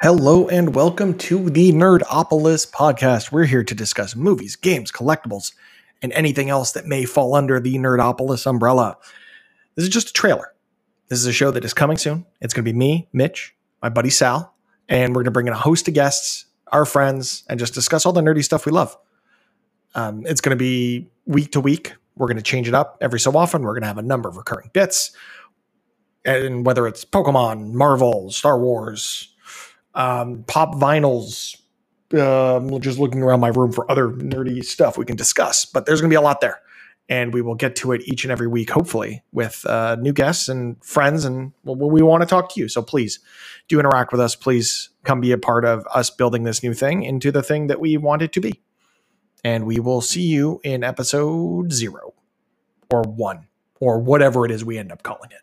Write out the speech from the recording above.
Hello and welcome to the Nerdopolis podcast. We're here to discuss movies, games, collectibles, and anything else that may fall under the Nerdopolis umbrella. This is just a trailer. This is a show that is coming soon. It's going to be me, Mitch, my buddy Sal, and we're going to bring in a host of guests, our friends, and just discuss all the nerdy stuff we love. Um, it's going to be week to week. We're going to change it up every so often. We're going to have a number of recurring bits, and whether it's Pokemon, Marvel, Star Wars, um, pop vinyls. Um, just looking around my room for other nerdy stuff we can discuss, but there's going to be a lot there, and we will get to it each and every week, hopefully, with uh, new guests and friends, and well, we want to talk to you. So please do interact with us. Please come be a part of us building this new thing into the thing that we want it to be. And we will see you in episode zero or one or whatever it is we end up calling it.